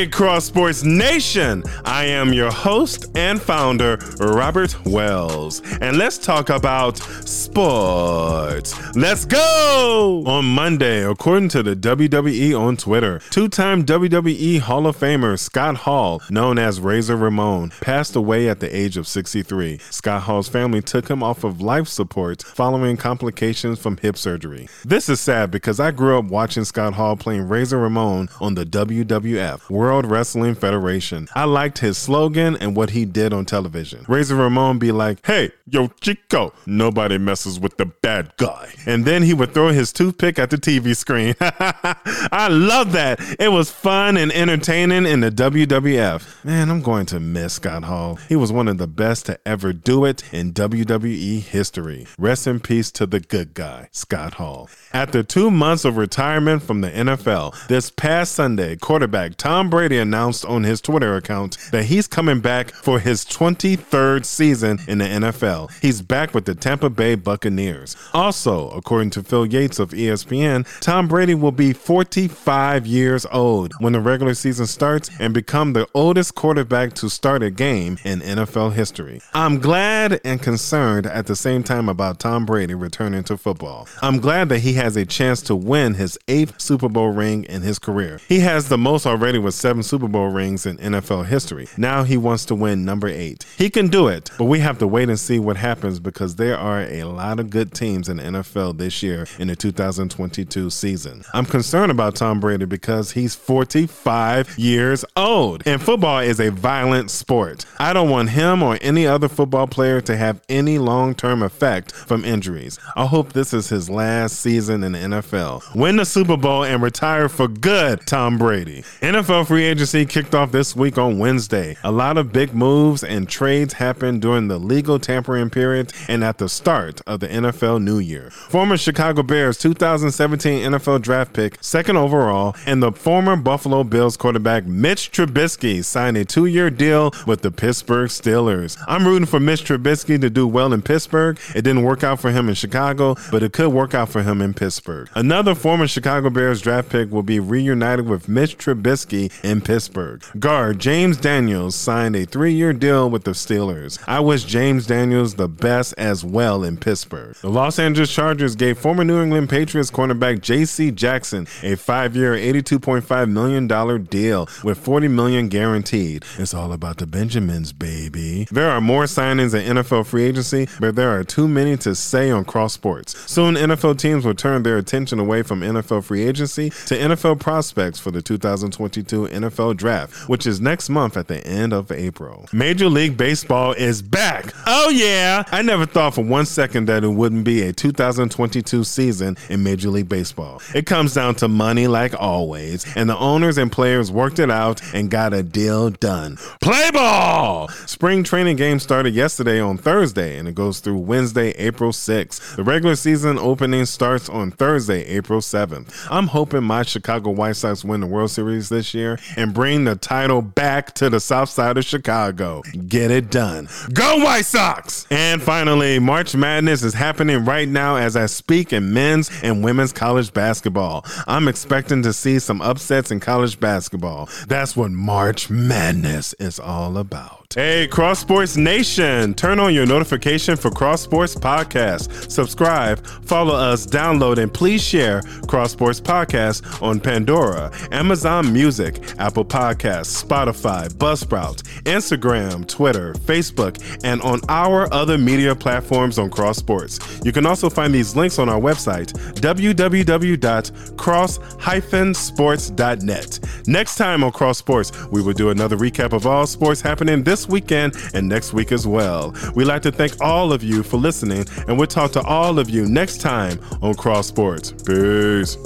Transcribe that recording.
Hey, Cross Sports Nation! I am your host and founder, Robert Wells, and let's talk about sports. Let's go! On Monday, according to the WWE on Twitter, two time WWE Hall of Famer Scott Hall, known as Razor Ramon, passed away at the age of 63. Scott Hall's family took him off of life support following complications from hip surgery. This is sad because I grew up watching Scott Hall playing Razor Ramon on the WWF. World Wrestling Federation. I liked his slogan and what he did on television. Razor Ramon be like, hey, yo, Chico, nobody messes with the bad guy. And then he would throw his toothpick at the TV screen. I love that. It was fun and entertaining in the WWF. Man, I'm going to miss Scott Hall. He was one of the best to ever do it in WWE history. Rest in peace to the good guy, Scott Hall. After two months of retirement from the NFL, this past Sunday, quarterback Tom Tom Brady announced on his Twitter account that he's coming back for his 23rd season in the NFL. He's back with the Tampa Bay Buccaneers. Also, according to Field Yates of ESPN, Tom Brady will be 45 years old when the regular season starts and become the oldest quarterback to start a game in NFL history. I'm glad and concerned at the same time about Tom Brady returning to football. I'm glad that he has a chance to win his eighth Super Bowl ring in his career. He has the most already with with seven Super Bowl rings in NFL history. Now he wants to win number eight. He can do it, but we have to wait and see what happens because there are a lot of good teams in NFL this year in the 2022 season. I'm concerned about Tom Brady because he's 45 years old, and football is a violent sport. I don't want him or any other football player to have any long term effect from injuries. I hope this is his last season in the NFL. Win the Super Bowl and retire for good, Tom Brady. NFL free agency kicked off this week on Wednesday. A lot of big moves and trades happened during the legal tampering period and at the start of the NFL new year. Former Chicago Bears 2017 NFL draft pick, second overall, and the former Buffalo Bills quarterback Mitch Trubisky signed a two year deal with the Pittsburgh Steelers. I'm rooting for Mitch Trubisky to do well in Pittsburgh. It didn't work out for him in Chicago, but it could work out for him in Pittsburgh. Another former Chicago Bears draft pick will be reunited with Mitch Trubisky in Pittsburgh. Guard James Daniels signed a three year deal with the Steelers. I wish James Daniels the best as well in Pittsburgh. The Los Angeles Chargers gave former New England Patriots cornerback J.C. Jackson a five year, $82.5 million deal with 40 million guaranteed. It's all about the Benjamins, baby. There are more signings in NFL free agency, but there are too many to say on cross sports. Soon, NFL teams will turn their attention away from NFL free agency to NFL prospects for the 2022 NFL Draft, which is next month at the end of April. Major League Baseball is back. Oh, yeah. I never thought for one second that it wouldn't be a 2022 season in Major League Baseball. It comes down to money, like always, and the owners and players worked it out and got a deal done. Play ball! Spring training game started yesterday on Thursday and it goes through Wednesday, April 6th. The regular season opening starts on Thursday, April 7th. I'm hoping my Chicago White Sox win the World Series this year and bring the title back to the south side of Chicago. Get it done. Go White Sox! And finally, March Madness is happening right now as I speak in men's and women's college basketball. I'm expecting to see some upsets in college basketball. That's what March Madness is all about. Hey, Cross Sports Nation, turn on your notification for Cross Sports Podcast. Subscribe, follow us, download, and please share Cross Sports Podcast on Pandora, Amazon Music, Apple Podcasts, Spotify, Buzzsprout, Instagram, Twitter, Facebook, and on our other media platforms on Cross Sports. You can also find these links on our website, www.cross-sports.net. Next time on Cross Sports, we will do another recap of all sports happening this weekend and next week as well. We'd like to thank all of you for listening, and we'll talk to all of you next time on Cross Sports. Peace.